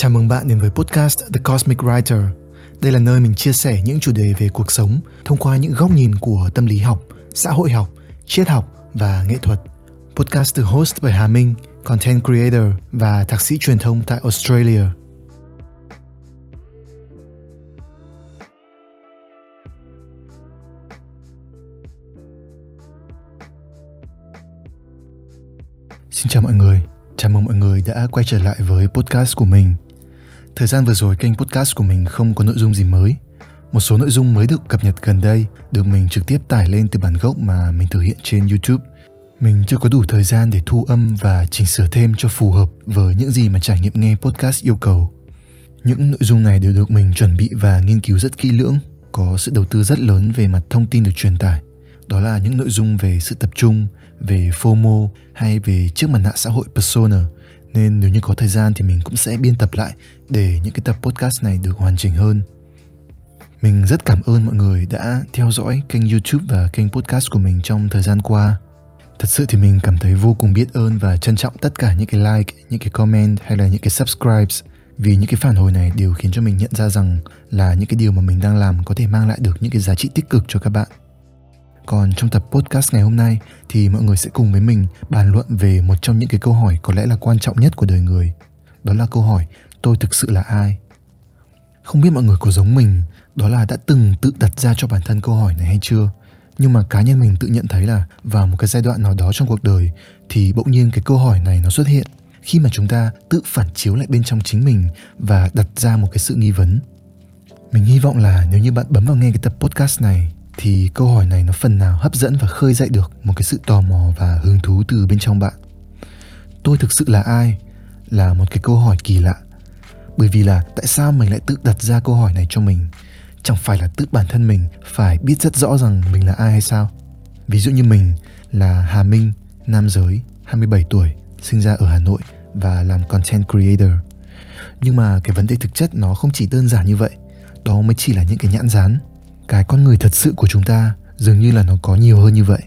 Chào mừng bạn đến với podcast The Cosmic Writer. Đây là nơi mình chia sẻ những chủ đề về cuộc sống thông qua những góc nhìn của tâm lý học, xã hội học, triết học và nghệ thuật. Podcast được host bởi Hà Minh, content creator và thạc sĩ truyền thông tại Australia. Xin chào mọi người, chào mừng mọi người đã quay trở lại với podcast của mình. Thời gian vừa rồi kênh podcast của mình không có nội dung gì mới. Một số nội dung mới được cập nhật gần đây được mình trực tiếp tải lên từ bản gốc mà mình thực hiện trên YouTube. Mình chưa có đủ thời gian để thu âm và chỉnh sửa thêm cho phù hợp với những gì mà trải nghiệm nghe podcast yêu cầu. Những nội dung này đều được mình chuẩn bị và nghiên cứu rất kỹ lưỡng, có sự đầu tư rất lớn về mặt thông tin được truyền tải. Đó là những nội dung về sự tập trung, về FOMO hay về chiếc mặt nạ xã hội persona nên nếu như có thời gian thì mình cũng sẽ biên tập lại để những cái tập podcast này được hoàn chỉnh hơn. Mình rất cảm ơn mọi người đã theo dõi kênh YouTube và kênh podcast của mình trong thời gian qua. Thật sự thì mình cảm thấy vô cùng biết ơn và trân trọng tất cả những cái like, những cái comment hay là những cái subscribes vì những cái phản hồi này đều khiến cho mình nhận ra rằng là những cái điều mà mình đang làm có thể mang lại được những cái giá trị tích cực cho các bạn. Còn trong tập podcast ngày hôm nay thì mọi người sẽ cùng với mình bàn luận về một trong những cái câu hỏi có lẽ là quan trọng nhất của đời người. Đó là câu hỏi tôi thực sự là ai? Không biết mọi người có giống mình, đó là đã từng tự đặt ra cho bản thân câu hỏi này hay chưa? Nhưng mà cá nhân mình tự nhận thấy là vào một cái giai đoạn nào đó trong cuộc đời thì bỗng nhiên cái câu hỏi này nó xuất hiện khi mà chúng ta tự phản chiếu lại bên trong chính mình và đặt ra một cái sự nghi vấn. Mình hy vọng là nếu như bạn bấm vào nghe cái tập podcast này thì câu hỏi này nó phần nào hấp dẫn và khơi dậy được một cái sự tò mò và hứng thú từ bên trong bạn? Tôi thực sự là ai? Là một cái câu hỏi kỳ lạ. Bởi vì là tại sao mình lại tự đặt ra câu hỏi này cho mình? Chẳng phải là tự bản thân mình phải biết rất rõ rằng mình là ai hay sao? Ví dụ như mình là Hà Minh, nam giới 27 tuổi, sinh ra ở Hà Nội và làm content creator. Nhưng mà cái vấn đề thực chất nó không chỉ đơn giản như vậy. Đó mới chỉ là những cái nhãn dán cái con người thật sự của chúng ta dường như là nó có nhiều hơn như vậy.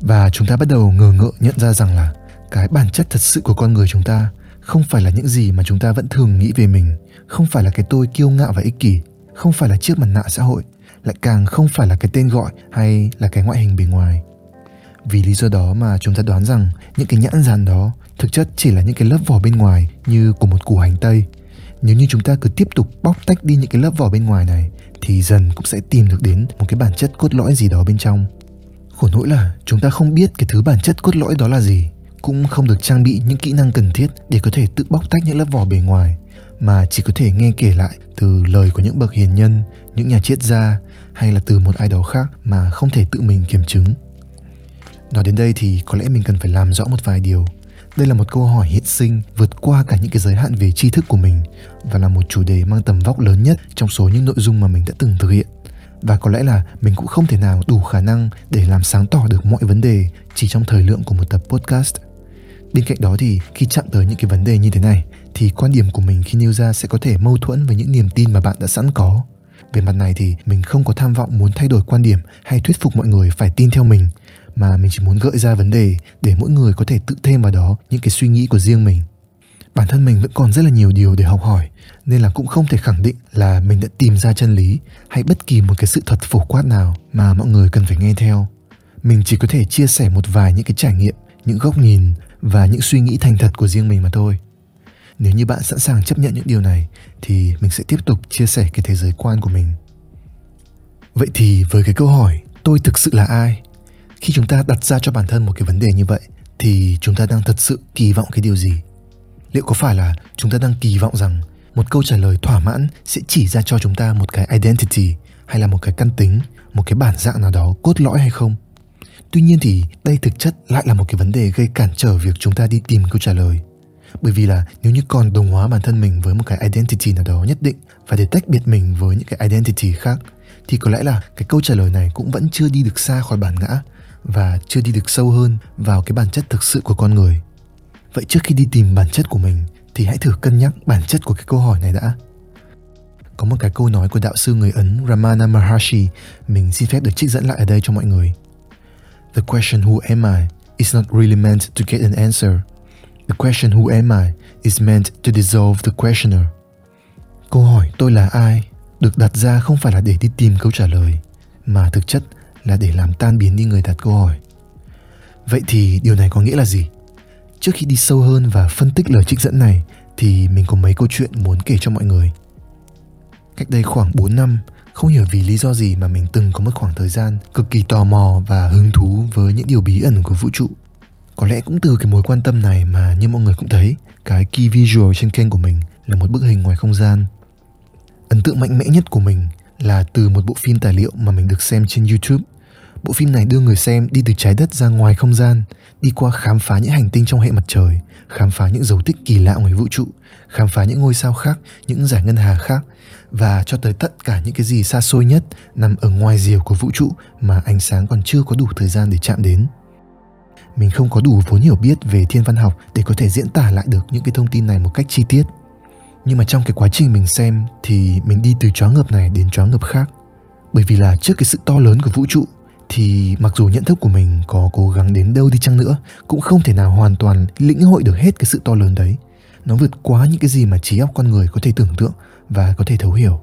Và chúng ta bắt đầu ngờ ngợ nhận ra rằng là cái bản chất thật sự của con người chúng ta không phải là những gì mà chúng ta vẫn thường nghĩ về mình, không phải là cái tôi kiêu ngạo và ích kỷ, không phải là chiếc mặt nạ xã hội, lại càng không phải là cái tên gọi hay là cái ngoại hình bề ngoài. Vì lý do đó mà chúng ta đoán rằng những cái nhãn dàn đó thực chất chỉ là những cái lớp vỏ bên ngoài như của một củ hành tây. Nếu như chúng ta cứ tiếp tục bóc tách đi những cái lớp vỏ bên ngoài này thì dần cũng sẽ tìm được đến một cái bản chất cốt lõi gì đó bên trong. Khổ nỗi là chúng ta không biết cái thứ bản chất cốt lõi đó là gì, cũng không được trang bị những kỹ năng cần thiết để có thể tự bóc tách những lớp vỏ bề ngoài, mà chỉ có thể nghe kể lại từ lời của những bậc hiền nhân, những nhà triết gia, hay là từ một ai đó khác mà không thể tự mình kiểm chứng. Nói đến đây thì có lẽ mình cần phải làm rõ một vài điều đây là một câu hỏi hiện sinh vượt qua cả những cái giới hạn về tri thức của mình và là một chủ đề mang tầm vóc lớn nhất trong số những nội dung mà mình đã từng thực hiện. Và có lẽ là mình cũng không thể nào đủ khả năng để làm sáng tỏ được mọi vấn đề chỉ trong thời lượng của một tập podcast. Bên cạnh đó thì khi chạm tới những cái vấn đề như thế này, thì quan điểm của mình khi nêu ra sẽ có thể mâu thuẫn với những niềm tin mà bạn đã sẵn có. Về mặt này thì mình không có tham vọng muốn thay đổi quan điểm hay thuyết phục mọi người phải tin theo mình mà mình chỉ muốn gợi ra vấn đề để mỗi người có thể tự thêm vào đó những cái suy nghĩ của riêng mình. Bản thân mình vẫn còn rất là nhiều điều để học hỏi, nên là cũng không thể khẳng định là mình đã tìm ra chân lý hay bất kỳ một cái sự thật phổ quát nào mà mọi người cần phải nghe theo. Mình chỉ có thể chia sẻ một vài những cái trải nghiệm, những góc nhìn và những suy nghĩ thành thật của riêng mình mà thôi. Nếu như bạn sẵn sàng chấp nhận những điều này, thì mình sẽ tiếp tục chia sẻ cái thế giới quan của mình. Vậy thì với cái câu hỏi, tôi thực sự là ai? Khi chúng ta đặt ra cho bản thân một cái vấn đề như vậy, thì chúng ta đang thật sự kỳ vọng cái điều gì? Liệu có phải là chúng ta đang kỳ vọng rằng một câu trả lời thỏa mãn sẽ chỉ ra cho chúng ta một cái identity hay là một cái căn tính, một cái bản dạng nào đó cốt lõi hay không? Tuy nhiên thì đây thực chất lại là một cái vấn đề gây cản trở việc chúng ta đi tìm câu trả lời. Bởi vì là nếu như còn đồng hóa bản thân mình với một cái identity nào đó nhất định và để tách biệt mình với những cái identity khác, thì có lẽ là cái câu trả lời này cũng vẫn chưa đi được xa khỏi bản ngã và chưa đi được sâu hơn vào cái bản chất thực sự của con người vậy trước khi đi tìm bản chất của mình, thì hãy thử cân nhắc bản chất của cái câu hỏi này đã có một cái câu nói của đạo sư người Ấn Ramana Maharshi, mình xin phép được trích dẫn lại ở đây cho mọi người. The question who am I is not really meant to get an answer. The question who am I is meant to dissolve the questioner. câu hỏi tôi là ai được đặt ra không phải là để đi tìm câu trả lời, mà thực chất là để làm tan biến đi người đặt câu hỏi. Vậy thì điều này có nghĩa là gì? Trước khi đi sâu hơn và phân tích lời trích dẫn này, thì mình có mấy câu chuyện muốn kể cho mọi người. Cách đây khoảng 4 năm, không hiểu vì lý do gì mà mình từng có một khoảng thời gian cực kỳ tò mò và hứng thú với những điều bí ẩn của vũ trụ. Có lẽ cũng từ cái mối quan tâm này mà như mọi người cũng thấy, cái key visual trên kênh của mình là một bức hình ngoài không gian. Ấn tượng mạnh mẽ nhất của mình là từ một bộ phim tài liệu mà mình được xem trên youtube bộ phim này đưa người xem đi từ trái đất ra ngoài không gian, đi qua khám phá những hành tinh trong hệ mặt trời, khám phá những dấu tích kỳ lạ ngoài vũ trụ, khám phá những ngôi sao khác, những giải ngân hà khác, và cho tới tất cả những cái gì xa xôi nhất nằm ở ngoài rìa của vũ trụ mà ánh sáng còn chưa có đủ thời gian để chạm đến. Mình không có đủ vốn hiểu biết về thiên văn học để có thể diễn tả lại được những cái thông tin này một cách chi tiết. Nhưng mà trong cái quá trình mình xem thì mình đi từ chóa ngợp này đến chóa ngợp khác. Bởi vì là trước cái sự to lớn của vũ trụ thì mặc dù nhận thức của mình có cố gắng đến đâu đi chăng nữa cũng không thể nào hoàn toàn lĩnh hội được hết cái sự to lớn đấy nó vượt quá những cái gì mà trí óc con người có thể tưởng tượng và có thể thấu hiểu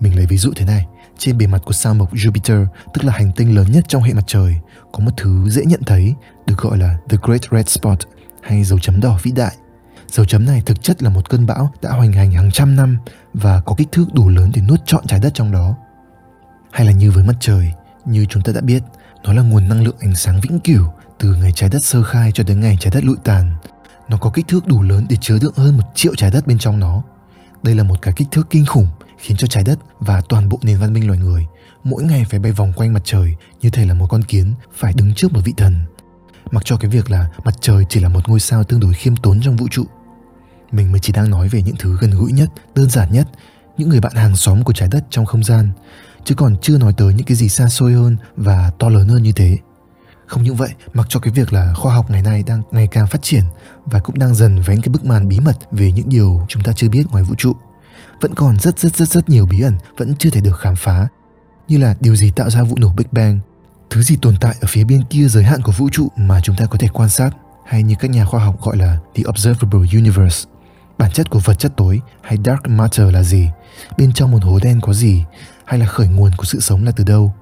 mình lấy ví dụ thế này trên bề mặt của sao mộc Jupiter, tức là hành tinh lớn nhất trong hệ mặt trời, có một thứ dễ nhận thấy được gọi là The Great Red Spot hay dấu chấm đỏ vĩ đại. Dấu chấm này thực chất là một cơn bão đã hoành hành hàng trăm năm và có kích thước đủ lớn để nuốt trọn trái đất trong đó. Hay là như với mặt trời, như chúng ta đã biết, nó là nguồn năng lượng ánh sáng vĩnh cửu từ ngày trái đất sơ khai cho đến ngày trái đất lụi tàn. Nó có kích thước đủ lớn để chứa đựng hơn một triệu trái đất bên trong nó. Đây là một cái kích thước kinh khủng khiến cho trái đất và toàn bộ nền văn minh loài người mỗi ngày phải bay vòng quanh mặt trời như thể là một con kiến phải đứng trước một vị thần. Mặc cho cái việc là mặt trời chỉ là một ngôi sao tương đối khiêm tốn trong vũ trụ. Mình mới chỉ đang nói về những thứ gần gũi nhất, đơn giản nhất, những người bạn hàng xóm của trái đất trong không gian, chứ còn chưa nói tới những cái gì xa xôi hơn và to lớn hơn như thế. Không những vậy, mặc cho cái việc là khoa học ngày nay đang ngày càng phát triển và cũng đang dần vén cái bức màn bí mật về những điều chúng ta chưa biết ngoài vũ trụ vẫn còn rất rất rất rất nhiều bí ẩn vẫn chưa thể được khám phá như là điều gì tạo ra vụ nổ Big Bang, thứ gì tồn tại ở phía bên kia giới hạn của vũ trụ mà chúng ta có thể quan sát hay như các nhà khoa học gọi là the observable universe. Bản chất của vật chất tối hay dark matter là gì? Bên trong một hố đen có gì? Hay là khởi nguồn của sự sống là từ đâu?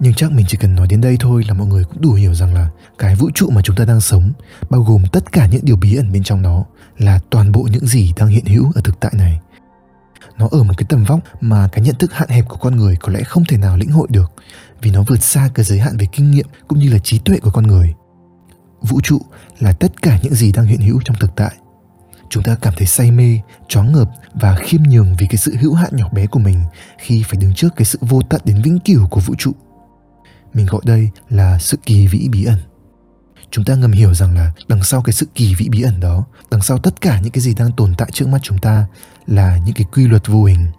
Nhưng chắc mình chỉ cần nói đến đây thôi là mọi người cũng đủ hiểu rằng là cái vũ trụ mà chúng ta đang sống, bao gồm tất cả những điều bí ẩn bên trong nó, là toàn bộ những gì đang hiện hữu ở thực tại này. Nó ở một cái tầm vóc mà cái nhận thức hạn hẹp của con người có lẽ không thể nào lĩnh hội được, vì nó vượt xa cái giới hạn về kinh nghiệm cũng như là trí tuệ của con người. Vũ trụ là tất cả những gì đang hiện hữu trong thực tại chúng ta cảm thấy say mê choáng ngợp và khiêm nhường vì cái sự hữu hạn nhỏ bé của mình khi phải đứng trước cái sự vô tận đến vĩnh cửu của vũ trụ. Mình gọi đây là sự kỳ vĩ bí ẩn. Chúng ta ngầm hiểu rằng là đằng sau cái sự kỳ vĩ bí ẩn đó, đằng sau tất cả những cái gì đang tồn tại trước mắt chúng ta là những cái quy luật vô hình.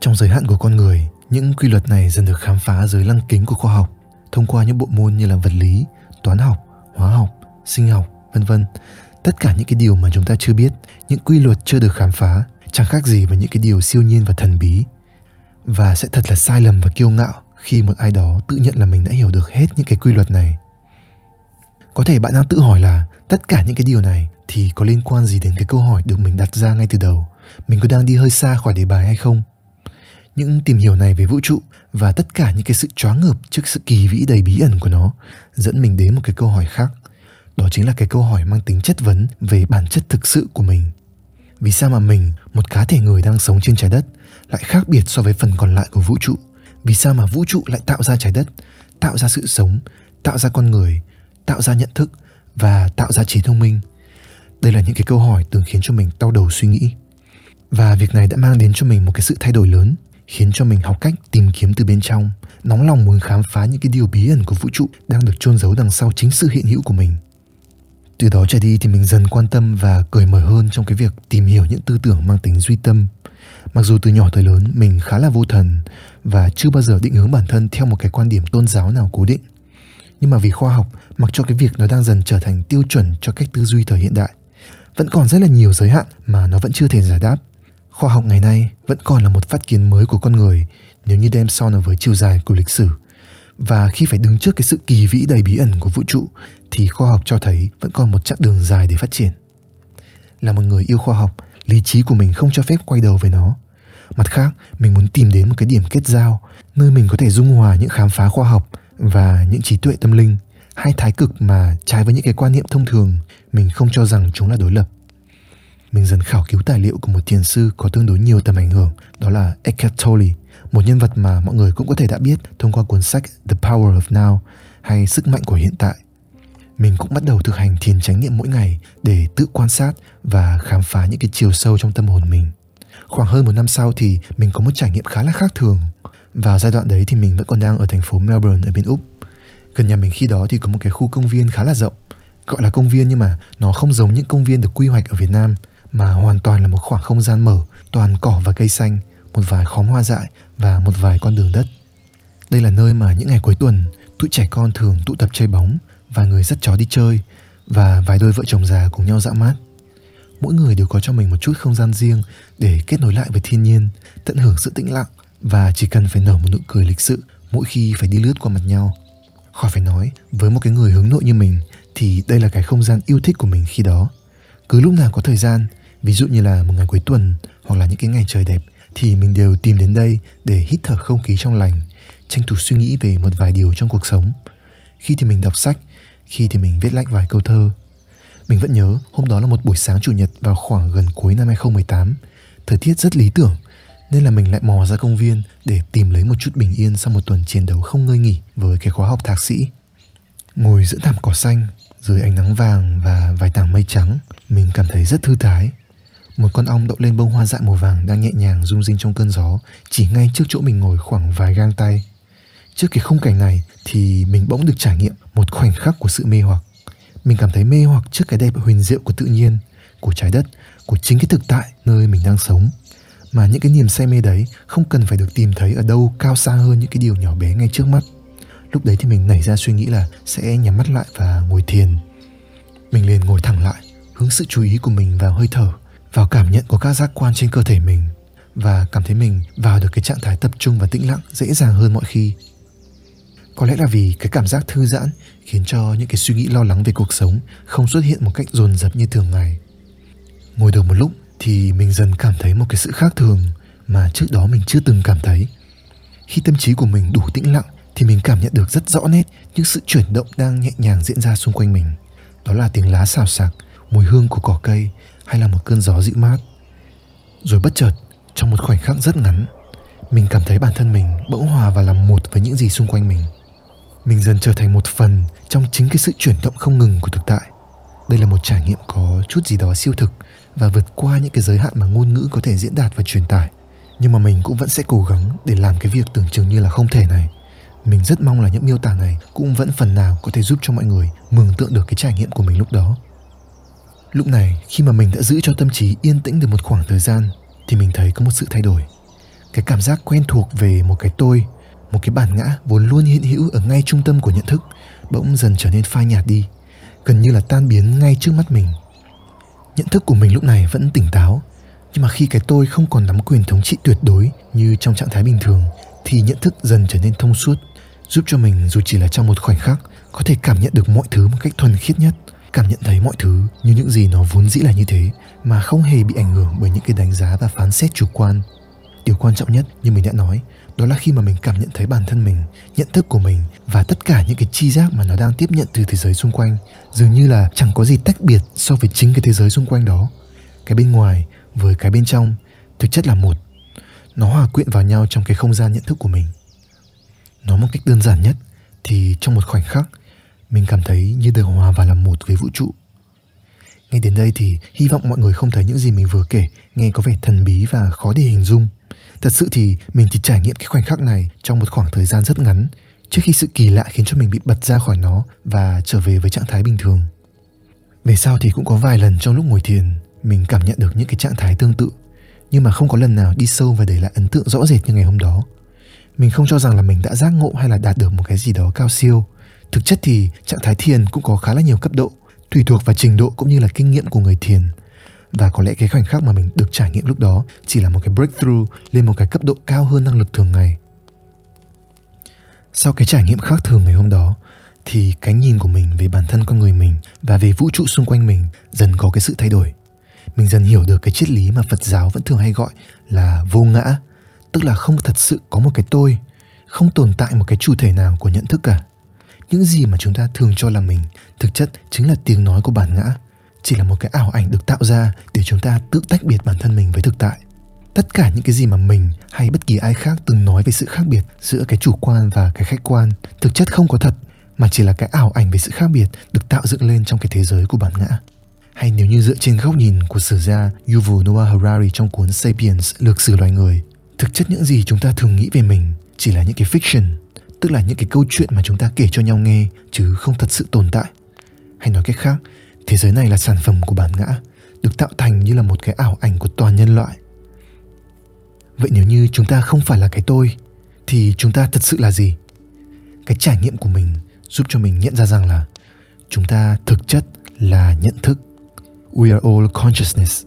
Trong giới hạn của con người, những quy luật này dần được khám phá dưới lăng kính của khoa học, thông qua những bộ môn như là vật lý, toán học, hóa học, sinh học, vân vân tất cả những cái điều mà chúng ta chưa biết, những quy luật chưa được khám phá, chẳng khác gì với những cái điều siêu nhiên và thần bí. Và sẽ thật là sai lầm và kiêu ngạo khi một ai đó tự nhận là mình đã hiểu được hết những cái quy luật này. Có thể bạn đang tự hỏi là, tất cả những cái điều này thì có liên quan gì đến cái câu hỏi được mình đặt ra ngay từ đầu? Mình có đang đi hơi xa khỏi đề bài hay không? Những tìm hiểu này về vũ trụ và tất cả những cái sự choáng ngợp trước sự kỳ vĩ đầy bí ẩn của nó dẫn mình đến một cái câu hỏi khác đó chính là cái câu hỏi mang tính chất vấn về bản chất thực sự của mình. Vì sao mà mình, một cá thể người đang sống trên trái đất, lại khác biệt so với phần còn lại của vũ trụ? Vì sao mà vũ trụ lại tạo ra trái đất, tạo ra sự sống, tạo ra con người, tạo ra nhận thức và tạo ra trí thông minh? Đây là những cái câu hỏi từng khiến cho mình đau đầu suy nghĩ. Và việc này đã mang đến cho mình một cái sự thay đổi lớn, khiến cho mình học cách tìm kiếm từ bên trong, nóng lòng muốn khám phá những cái điều bí ẩn của vũ trụ đang được chôn giấu đằng sau chính sự hiện hữu của mình từ đó trở đi thì mình dần quan tâm và cởi mở hơn trong cái việc tìm hiểu những tư tưởng mang tính duy tâm. Mặc dù từ nhỏ tới lớn mình khá là vô thần và chưa bao giờ định hướng bản thân theo một cái quan điểm tôn giáo nào cố định. Nhưng mà vì khoa học, mặc cho cái việc nó đang dần trở thành tiêu chuẩn cho cách tư duy thời hiện đại, vẫn còn rất là nhiều giới hạn mà nó vẫn chưa thể giải đáp. Khoa học ngày nay vẫn còn là một phát kiến mới của con người nếu như đem so với chiều dài của lịch sử. Và khi phải đứng trước cái sự kỳ vĩ đầy bí ẩn của vũ trụ thì khoa học cho thấy vẫn còn một chặng đường dài để phát triển. Là một người yêu khoa học, lý trí của mình không cho phép quay đầu với nó. Mặt khác, mình muốn tìm đến một cái điểm kết giao, nơi mình có thể dung hòa những khám phá khoa học và những trí tuệ tâm linh, hai thái cực mà trái với những cái quan niệm thông thường, mình không cho rằng chúng là đối lập. Mình dần khảo cứu tài liệu của một thiền sư có tương đối nhiều tầm ảnh hưởng, đó là Eckhart Tolle, một nhân vật mà mọi người cũng có thể đã biết thông qua cuốn sách The Power of Now hay Sức mạnh của hiện tại mình cũng bắt đầu thực hành thiền chánh niệm mỗi ngày để tự quan sát và khám phá những cái chiều sâu trong tâm hồn mình. Khoảng hơn một năm sau thì mình có một trải nghiệm khá là khác thường. Vào giai đoạn đấy thì mình vẫn còn đang ở thành phố Melbourne ở bên Úc. Gần nhà mình khi đó thì có một cái khu công viên khá là rộng, gọi là công viên nhưng mà nó không giống những công viên được quy hoạch ở Việt Nam, mà hoàn toàn là một khoảng không gian mở, toàn cỏ và cây xanh, một vài khóm hoa dại và một vài con đường đất. Đây là nơi mà những ngày cuối tuần tụi trẻ con thường tụ tập chơi bóng vài người dắt chó đi chơi và vài đôi vợ chồng già cùng nhau dã mát mỗi người đều có cho mình một chút không gian riêng để kết nối lại với thiên nhiên, tận hưởng sự tĩnh lặng và chỉ cần phải nở một nụ cười lịch sự mỗi khi phải đi lướt qua mặt nhau. Khỏi phải nói, với một cái người hướng nội như mình thì đây là cái không gian yêu thích của mình khi đó. Cứ lúc nào có thời gian, ví dụ như là một ngày cuối tuần hoặc là những cái ngày trời đẹp, thì mình đều tìm đến đây để hít thở không khí trong lành, tranh thủ suy nghĩ về một vài điều trong cuộc sống. Khi thì mình đọc sách khi thì mình viết lách vài câu thơ. Mình vẫn nhớ, hôm đó là một buổi sáng chủ nhật vào khoảng gần cuối năm 2018 thời tiết rất lý tưởng, nên là mình lại mò ra công viên để tìm lấy một chút bình yên sau một tuần chiến đấu không ngơi nghỉ với cái khóa học thạc sĩ. Ngồi giữa thảm cỏ xanh, dưới ánh nắng vàng và vài tảng mây trắng, mình cảm thấy rất thư thái. Một con ong đậu lên bông hoa dại màu vàng đang nhẹ nhàng rung rinh trong cơn gió, chỉ ngay trước chỗ mình ngồi khoảng vài gang tay. Trước cái khung cảnh này thì mình bỗng được trải nghiệm một khoảnh khắc của sự mê hoặc. Mình cảm thấy mê hoặc trước cái đẹp huyền diệu của tự nhiên, của trái đất, của chính cái thực tại nơi mình đang sống. Mà những cái niềm say mê đấy không cần phải được tìm thấy ở đâu cao xa hơn những cái điều nhỏ bé ngay trước mắt. Lúc đấy thì mình nảy ra suy nghĩ là sẽ nhắm mắt lại và ngồi thiền. Mình liền ngồi thẳng lại, hướng sự chú ý của mình vào hơi thở, vào cảm nhận của các giác quan trên cơ thể mình. Và cảm thấy mình vào được cái trạng thái tập trung và tĩnh lặng dễ dàng hơn mọi khi có lẽ là vì cái cảm giác thư giãn khiến cho những cái suy nghĩ lo lắng về cuộc sống không xuất hiện một cách dồn dập như thường ngày. Ngồi được một lúc thì mình dần cảm thấy một cái sự khác thường mà trước đó mình chưa từng cảm thấy. Khi tâm trí của mình đủ tĩnh lặng thì mình cảm nhận được rất rõ nét những sự chuyển động đang nhẹ nhàng diễn ra xung quanh mình. Đó là tiếng lá xào xạc, mùi hương của cỏ cây hay là một cơn gió dịu mát. Rồi bất chợt, trong một khoảnh khắc rất ngắn, mình cảm thấy bản thân mình bỗng hòa và làm một với những gì xung quanh mình mình dần trở thành một phần trong chính cái sự chuyển động không ngừng của thực tại. Đây là một trải nghiệm có chút gì đó siêu thực và vượt qua những cái giới hạn mà ngôn ngữ có thể diễn đạt và truyền tải. Nhưng mà mình cũng vẫn sẽ cố gắng để làm cái việc tưởng chừng như là không thể này. Mình rất mong là những miêu tả này cũng vẫn phần nào có thể giúp cho mọi người mường tượng được cái trải nghiệm của mình lúc đó. Lúc này, khi mà mình đã giữ cho tâm trí yên tĩnh được một khoảng thời gian, thì mình thấy có một sự thay đổi. Cái cảm giác quen thuộc về một cái tôi một cái bản ngã vốn luôn hiện hữu ở ngay trung tâm của nhận thức, bỗng dần trở nên phai nhạt đi, gần như là tan biến ngay trước mắt mình. Nhận thức của mình lúc này vẫn tỉnh táo, nhưng mà khi cái tôi không còn nắm quyền thống trị tuyệt đối như trong trạng thái bình thường, thì nhận thức dần trở nên thông suốt, giúp cho mình dù chỉ là trong một khoảnh khắc, có thể cảm nhận được mọi thứ một cách thuần khiết nhất, cảm nhận thấy mọi thứ như những gì nó vốn dĩ là như thế, mà không hề bị ảnh hưởng bởi những cái đánh giá và phán xét chủ quan. Điều quan trọng nhất như mình đã nói đó là khi mà mình cảm nhận thấy bản thân mình, nhận thức của mình và tất cả những cái chi giác mà nó đang tiếp nhận từ thế giới xung quanh. Dường như là chẳng có gì tách biệt so với chính cái thế giới xung quanh đó. Cái bên ngoài với cái bên trong, thực chất là một. Nó hòa quyện vào nhau trong cái không gian nhận thức của mình. Nói một cách đơn giản nhất thì trong một khoảnh khắc, mình cảm thấy như được hòa vào làm một với vũ trụ. Ngay đến đây thì hy vọng mọi người không thấy những gì mình vừa kể nghe có vẻ thần bí và khó để hình dung. Thật sự thì mình chỉ trải nghiệm cái khoảnh khắc này trong một khoảng thời gian rất ngắn trước khi sự kỳ lạ khiến cho mình bị bật ra khỏi nó và trở về với trạng thái bình thường. Về sau thì cũng có vài lần trong lúc ngồi thiền mình cảm nhận được những cái trạng thái tương tự nhưng mà không có lần nào đi sâu và để lại ấn tượng rõ rệt như ngày hôm đó. Mình không cho rằng là mình đã giác ngộ hay là đạt được một cái gì đó cao siêu. Thực chất thì trạng thái thiền cũng có khá là nhiều cấp độ, tùy thuộc vào trình độ cũng như là kinh nghiệm của người thiền và có lẽ cái khoảnh khắc mà mình được trải nghiệm lúc đó chỉ là một cái breakthrough lên một cái cấp độ cao hơn năng lực thường ngày. Sau cái trải nghiệm khác thường ngày hôm đó thì cái nhìn của mình về bản thân con người mình và về vũ trụ xung quanh mình dần có cái sự thay đổi. Mình dần hiểu được cái triết lý mà Phật giáo vẫn thường hay gọi là vô ngã, tức là không thật sự có một cái tôi, không tồn tại một cái chủ thể nào của nhận thức cả. Những gì mà chúng ta thường cho là mình thực chất chính là tiếng nói của bản ngã, chỉ là một cái ảo ảnh được tạo ra để chúng ta tự tách biệt bản thân mình với thực tại. Tất cả những cái gì mà mình hay bất kỳ ai khác từng nói về sự khác biệt giữa cái chủ quan và cái khách quan thực chất không có thật mà chỉ là cái ảo ảnh về sự khác biệt được tạo dựng lên trong cái thế giới của bản ngã. Hay nếu như dựa trên góc nhìn của sử gia Yuval Noah Harari trong cuốn Sapiens, Lược sử loài người, thực chất những gì chúng ta thường nghĩ về mình chỉ là những cái fiction, tức là những cái câu chuyện mà chúng ta kể cho nhau nghe chứ không thật sự tồn tại. Hay nói cách khác, thế giới này là sản phẩm của bản ngã, được tạo thành như là một cái ảo ảnh của toàn nhân loại. Vậy nếu như chúng ta không phải là cái tôi, thì chúng ta thật sự là gì? Cái trải nghiệm của mình giúp cho mình nhận ra rằng là chúng ta thực chất là nhận thức we are all consciousness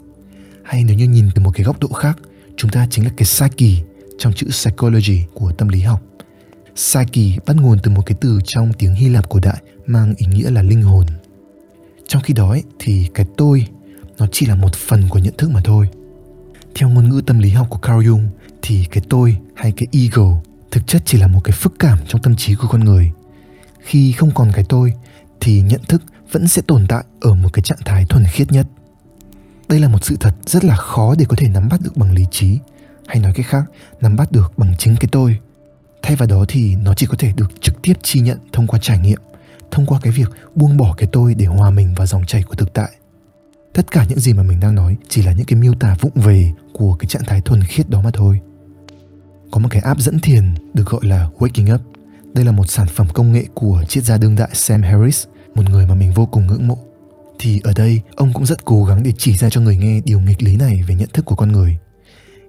hay nếu như nhìn từ một cái góc độ khác chúng ta chính là cái psyche trong chữ psychology của tâm lý học psyche bắt nguồn từ một cái từ trong tiếng hy lạp cổ đại mang ý nghĩa là linh hồn trong khi đó ấy, thì cái tôi nó chỉ là một phần của nhận thức mà thôi. Theo ngôn ngữ tâm lý học của Carl Jung thì cái tôi hay cái ego thực chất chỉ là một cái phức cảm trong tâm trí của con người. Khi không còn cái tôi thì nhận thức vẫn sẽ tồn tại ở một cái trạng thái thuần khiết nhất. Đây là một sự thật rất là khó để có thể nắm bắt được bằng lý trí hay nói cách khác nắm bắt được bằng chính cái tôi. Thay vào đó thì nó chỉ có thể được trực tiếp chi nhận thông qua trải nghiệm thông qua cái việc buông bỏ cái tôi để hòa mình vào dòng chảy của thực tại tất cả những gì mà mình đang nói chỉ là những cái miêu tả vụng về của cái trạng thái thuần khiết đó mà thôi có một cái app dẫn thiền được gọi là waking up đây là một sản phẩm công nghệ của triết gia đương đại Sam Harris, một người mà mình vô cùng ngưỡng mộ. Thì ở đây, ông cũng rất cố gắng để chỉ ra cho người nghe điều nghịch lý này về nhận thức của con người.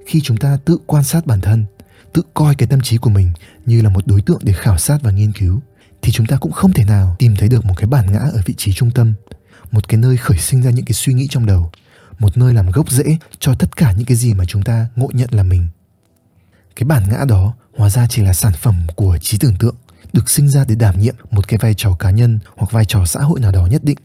Khi chúng ta tự quan sát bản thân, tự coi cái tâm trí của mình như là một đối tượng để khảo sát và nghiên cứu, thì chúng ta cũng không thể nào tìm thấy được một cái bản ngã ở vị trí trung tâm, một cái nơi khởi sinh ra những cái suy nghĩ trong đầu, một nơi làm gốc rễ cho tất cả những cái gì mà chúng ta ngộ nhận là mình. Cái bản ngã đó hóa ra chỉ là sản phẩm của trí tưởng tượng được sinh ra để đảm nhiệm một cái vai trò cá nhân hoặc vai trò xã hội nào đó nhất định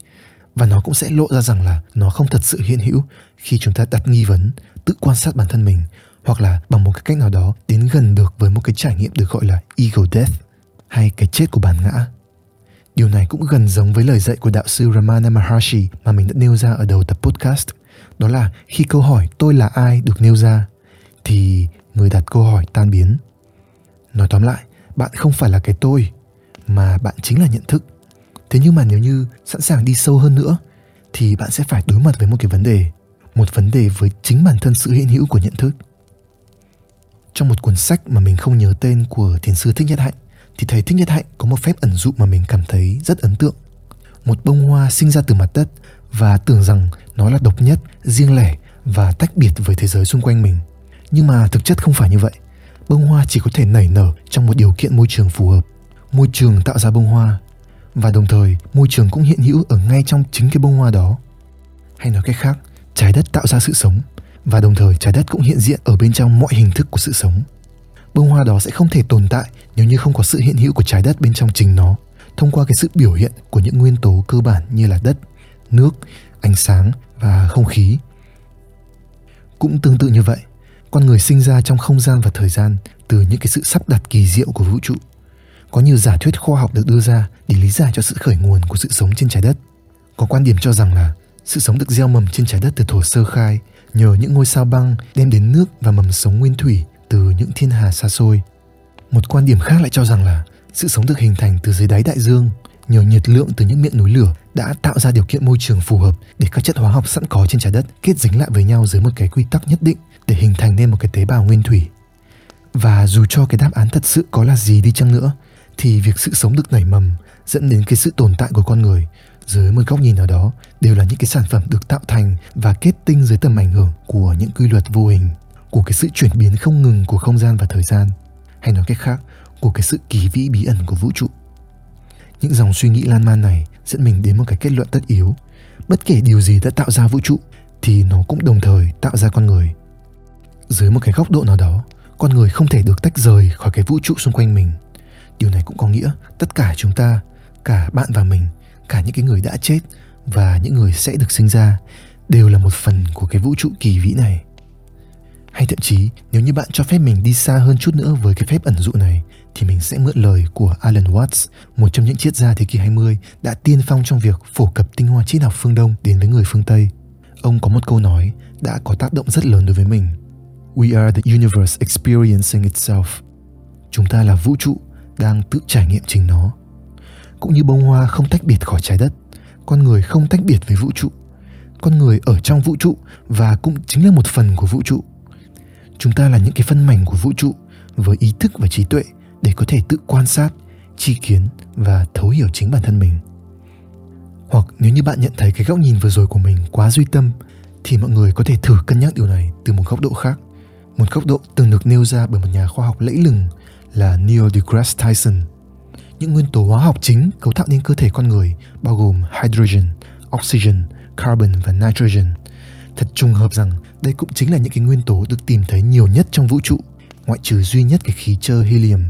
và nó cũng sẽ lộ ra rằng là nó không thật sự hiện hữu khi chúng ta đặt nghi vấn tự quan sát bản thân mình hoặc là bằng một cái cách nào đó đến gần được với một cái trải nghiệm được gọi là ego death hay cái chết của bản ngã. Điều này cũng gần giống với lời dạy của đạo sư Ramana Maharshi mà mình đã nêu ra ở đầu tập podcast, đó là khi câu hỏi tôi là ai được nêu ra, thì người đặt câu hỏi tan biến. Nói tóm lại, bạn không phải là cái tôi, mà bạn chính là nhận thức. Thế nhưng mà nếu như sẵn sàng đi sâu hơn nữa, thì bạn sẽ phải đối mặt với một cái vấn đề, một vấn đề với chính bản thân sự hiện hữu của nhận thức. Trong một cuốn sách mà mình không nhớ tên của thiền sư thích nhất hạnh thì thầy thích nhất hạnh có một phép ẩn dụ mà mình cảm thấy rất ấn tượng. Một bông hoa sinh ra từ mặt đất và tưởng rằng nó là độc nhất, riêng lẻ và tách biệt với thế giới xung quanh mình. Nhưng mà thực chất không phải như vậy. Bông hoa chỉ có thể nảy nở trong một điều kiện môi trường phù hợp, môi trường tạo ra bông hoa. Và đồng thời, môi trường cũng hiện hữu ở ngay trong chính cái bông hoa đó. Hay nói cách khác, trái đất tạo ra sự sống. Và đồng thời, trái đất cũng hiện diện ở bên trong mọi hình thức của sự sống bông hoa đó sẽ không thể tồn tại nếu như không có sự hiện hữu của trái đất bên trong chính nó, thông qua cái sự biểu hiện của những nguyên tố cơ bản như là đất, nước, ánh sáng và không khí. Cũng tương tự như vậy, con người sinh ra trong không gian và thời gian từ những cái sự sắp đặt kỳ diệu của vũ trụ. Có nhiều giả thuyết khoa học được đưa ra để lý giải cho sự khởi nguồn của sự sống trên trái đất. Có quan điểm cho rằng là sự sống được gieo mầm trên trái đất từ thuở sơ khai nhờ những ngôi sao băng đem đến nước và mầm sống nguyên thủy từ những thiên hà xa xôi một quan điểm khác lại cho rằng là sự sống được hình thành từ dưới đáy đại dương nhờ nhiệt lượng từ những miệng núi lửa đã tạo ra điều kiện môi trường phù hợp để các chất hóa học sẵn có trên trái đất kết dính lại với nhau dưới một cái quy tắc nhất định để hình thành nên một cái tế bào nguyên thủy. Và dù cho cái đáp án thật sự có là gì đi chăng nữa, thì việc sự sống được nảy mầm dẫn đến cái sự tồn tại của con người dưới một góc nhìn nào đó đều là những cái sản phẩm được tạo thành và kết tinh dưới tầm ảnh hưởng của những quy luật vô hình, của cái sự chuyển biến không ngừng của không gian và thời gian, hay nói cách khác, của cái sự kỳ vĩ bí ẩn của vũ trụ. Những dòng suy nghĩ lan man này dẫn mình đến một cái kết luận tất yếu. Bất kể điều gì đã tạo ra vũ trụ thì nó cũng đồng thời tạo ra con người dưới một cái góc độ nào đó con người không thể được tách rời khỏi cái vũ trụ xung quanh mình điều này cũng có nghĩa tất cả chúng ta cả bạn và mình cả những cái người đã chết và những người sẽ được sinh ra đều là một phần của cái vũ trụ kỳ vĩ này hay thậm chí nếu như bạn cho phép mình đi xa hơn chút nữa với cái phép ẩn dụ này thì mình sẽ mượn lời của Alan Watts, một trong những triết gia thế kỷ 20 đã tiên phong trong việc phổ cập tinh hoa triết học phương Đông đến với người phương Tây. Ông có một câu nói đã có tác động rất lớn đối với mình. We are the universe experiencing itself. Chúng ta là vũ trụ đang tự trải nghiệm chính nó. Cũng như bông hoa không tách biệt khỏi trái đất, con người không tách biệt với vũ trụ. Con người ở trong vũ trụ và cũng chính là một phần của vũ trụ. Chúng ta là những cái phân mảnh của vũ trụ với ý thức và trí tuệ để có thể tự quan sát, tri kiến và thấu hiểu chính bản thân mình. Hoặc nếu như bạn nhận thấy cái góc nhìn vừa rồi của mình quá duy tâm thì mọi người có thể thử cân nhắc điều này từ một góc độ khác. Một góc độ từng được nêu ra bởi một nhà khoa học lẫy lừng là Neil deGrasse Tyson. Những nguyên tố hóa học chính cấu tạo nên cơ thể con người bao gồm hydrogen, oxygen, carbon và nitrogen. Thật trùng hợp rằng đây cũng chính là những cái nguyên tố được tìm thấy nhiều nhất trong vũ trụ, ngoại trừ duy nhất cái khí trơ helium.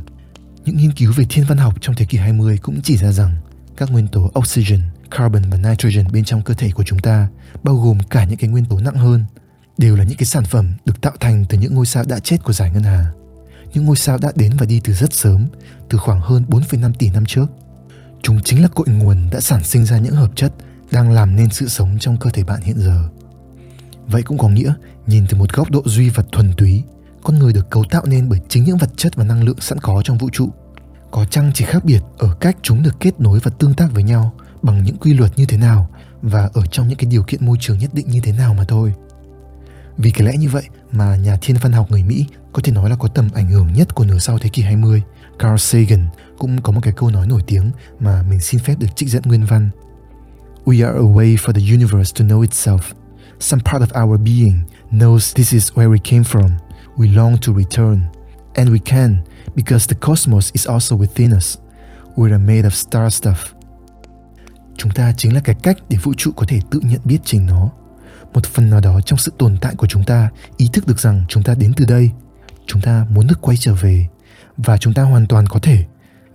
Những nghiên cứu về thiên văn học trong thế kỷ 20 cũng chỉ ra rằng các nguyên tố oxygen, carbon và nitrogen bên trong cơ thể của chúng ta, bao gồm cả những cái nguyên tố nặng hơn, đều là những cái sản phẩm được tạo thành từ những ngôi sao đã chết của giải ngân hà. Những ngôi sao đã đến và đi từ rất sớm, từ khoảng hơn 4,5 tỷ năm trước. Chúng chính là cội nguồn đã sản sinh ra những hợp chất đang làm nên sự sống trong cơ thể bạn hiện giờ. Vậy cũng có nghĩa, nhìn từ một góc độ duy vật thuần túy, con người được cấu tạo nên bởi chính những vật chất và năng lượng sẵn có trong vũ trụ. Có chăng chỉ khác biệt ở cách chúng được kết nối và tương tác với nhau bằng những quy luật như thế nào và ở trong những cái điều kiện môi trường nhất định như thế nào mà thôi. Vì cái lẽ như vậy mà nhà thiên văn học người Mỹ có thể nói là có tầm ảnh hưởng nhất của nửa sau thế kỷ 20, Carl Sagan cũng có một cái câu nói nổi tiếng mà mình xin phép được trích dẫn nguyên văn. We are a way for the universe to know itself. Some part of our being knows this is where we came from. We long to return. And we can, because the cosmos is also within us. We are made of star stuff. Chúng ta chính là cái cách để vũ trụ có thể tự nhận biết chính nó một phần nào đó trong sự tồn tại của chúng ta, ý thức được rằng chúng ta đến từ đây chúng ta muốn được quay trở về và chúng ta hoàn toàn có thể,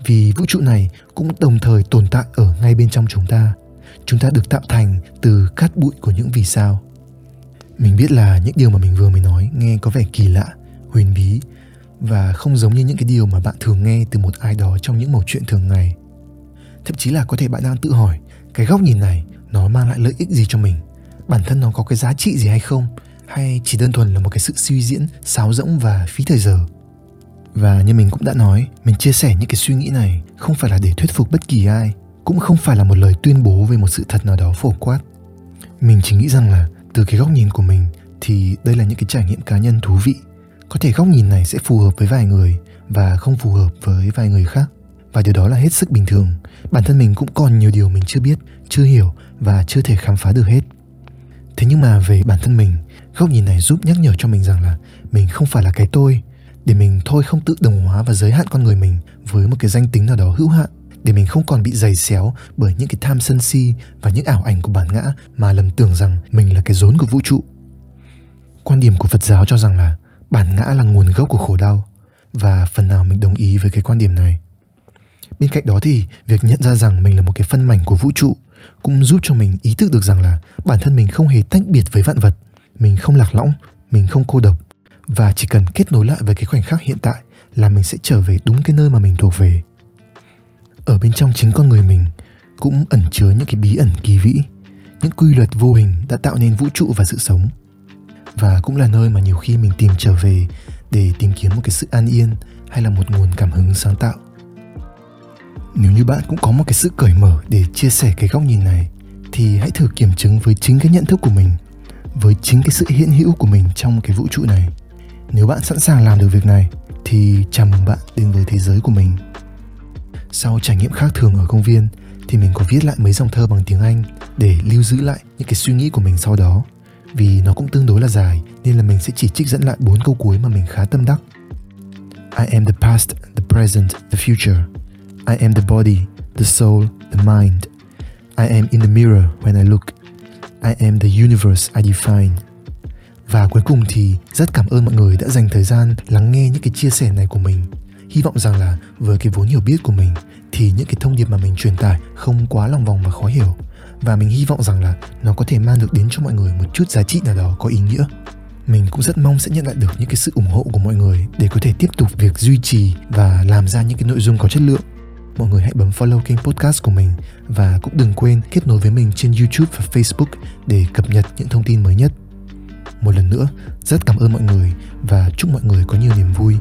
vì vũ trụ này cũng đồng thời tồn tại ở ngay bên trong chúng ta chúng ta được tạo thành từ cát bụi của những vì sao mình biết là những điều mà mình vừa mới nói nghe có vẻ kỳ lạ, huyền bí và không giống như những cái điều mà bạn thường nghe từ một ai đó trong những mẩu chuyện thường ngày. Thậm chí là có thể bạn đang tự hỏi, cái góc nhìn này nó mang lại lợi ích gì cho mình? Bản thân nó có cái giá trị gì hay không? Hay chỉ đơn thuần là một cái sự suy diễn, sáo rỗng và phí thời giờ? Và như mình cũng đã nói, mình chia sẻ những cái suy nghĩ này không phải là để thuyết phục bất kỳ ai, cũng không phải là một lời tuyên bố về một sự thật nào đó phổ quát. Mình chỉ nghĩ rằng là từ cái góc nhìn của mình thì đây là những cái trải nghiệm cá nhân thú vị. Có thể góc nhìn này sẽ phù hợp với vài người và không phù hợp với vài người khác. Và điều đó là hết sức bình thường. Bản thân mình cũng còn nhiều điều mình chưa biết, chưa hiểu và chưa thể khám phá được hết. Thế nhưng mà về bản thân mình, góc nhìn này giúp nhắc nhở cho mình rằng là mình không phải là cái tôi. Để mình thôi không tự đồng hóa và giới hạn con người mình với một cái danh tính nào đó hữu hạn để mình không còn bị dày xéo bởi những cái tham sân si và những ảo ảnh của bản ngã mà lầm tưởng rằng mình là cái rốn của vũ trụ. Quan điểm của phật giáo cho rằng là bản ngã là nguồn gốc của khổ đau, và phần nào mình đồng ý với cái quan điểm này? Bên cạnh đó thì việc nhận ra rằng mình là một cái phân mảnh của vũ trụ cũng giúp cho mình ý thức được rằng là bản thân mình không hề tách biệt với vạn vật, mình không lạc lõng, mình không cô độc, và chỉ cần kết nối lại với cái khoảnh khắc hiện tại là mình sẽ trở về đúng cái nơi mà mình thuộc về ở bên trong chính con người mình cũng ẩn chứa những cái bí ẩn kỳ vĩ, những quy luật vô hình đã tạo nên vũ trụ và sự sống. Và cũng là nơi mà nhiều khi mình tìm trở về để tìm kiếm một cái sự an yên hay là một nguồn cảm hứng sáng tạo. Nếu như bạn cũng có một cái sự cởi mở để chia sẻ cái góc nhìn này, thì hãy thử kiểm chứng với chính cái nhận thức của mình, với chính cái sự hiện hữu của mình trong cái vũ trụ này. Nếu bạn sẵn sàng làm được việc này, thì chào mừng bạn đến với thế giới của mình sau trải nghiệm khác thường ở công viên thì mình có viết lại mấy dòng thơ bằng tiếng anh để lưu giữ lại những cái suy nghĩ của mình sau đó vì nó cũng tương đối là dài nên là mình sẽ chỉ trích dẫn lại bốn câu cuối mà mình khá tâm đắc I am the past, the present, the future I am the body, the soul, the mind. I am in the mirror when I look. I am the universe I define. Và cuối cùng thì rất cảm ơn mọi người đã dành thời gian lắng nghe những cái chia sẻ này của mình. Hy vọng rằng là với cái vốn hiểu biết của mình thì những cái thông điệp mà mình truyền tải không quá lòng vòng và khó hiểu. Và mình hy vọng rằng là nó có thể mang được đến cho mọi người một chút giá trị nào đó có ý nghĩa. Mình cũng rất mong sẽ nhận lại được những cái sự ủng hộ của mọi người để có thể tiếp tục việc duy trì và làm ra những cái nội dung có chất lượng. Mọi người hãy bấm follow kênh podcast của mình và cũng đừng quên kết nối với mình trên YouTube và Facebook để cập nhật những thông tin mới nhất. Một lần nữa, rất cảm ơn mọi người và chúc mọi người có nhiều niềm vui.